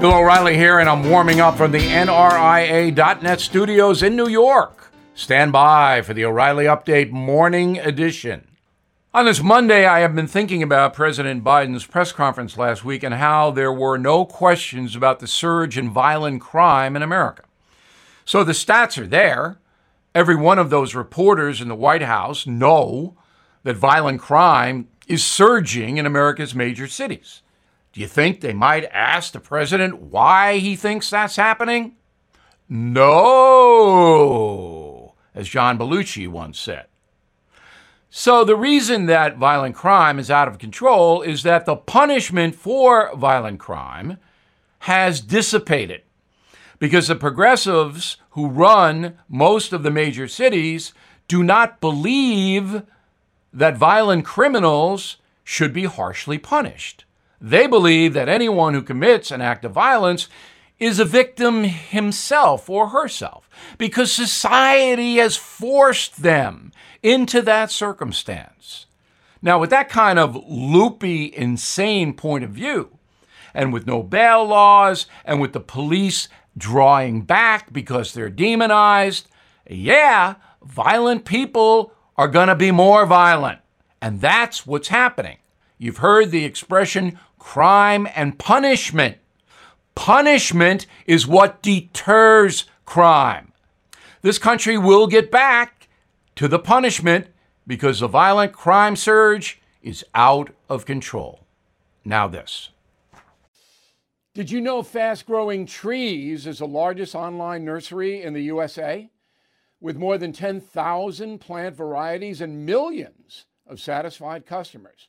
Bill O'Reilly here, and I'm warming up from the NRIA.net studios in New York. Stand by for the O'Reilly Update Morning Edition. On this Monday, I have been thinking about President Biden's press conference last week and how there were no questions about the surge in violent crime in America. So the stats are there. Every one of those reporters in the White House know that violent crime is surging in America's major cities. Do you think they might ask the president why he thinks that's happening? No, as John Belushi once said. So, the reason that violent crime is out of control is that the punishment for violent crime has dissipated because the progressives who run most of the major cities do not believe that violent criminals should be harshly punished. They believe that anyone who commits an act of violence is a victim himself or herself because society has forced them into that circumstance. Now, with that kind of loopy, insane point of view, and with no bail laws, and with the police drawing back because they're demonized, yeah, violent people are going to be more violent. And that's what's happening. You've heard the expression crime and punishment. Punishment is what deters crime. This country will get back to the punishment because the violent crime surge is out of control. Now, this. Did you know Fast Growing Trees is the largest online nursery in the USA? With more than 10,000 plant varieties and millions of satisfied customers.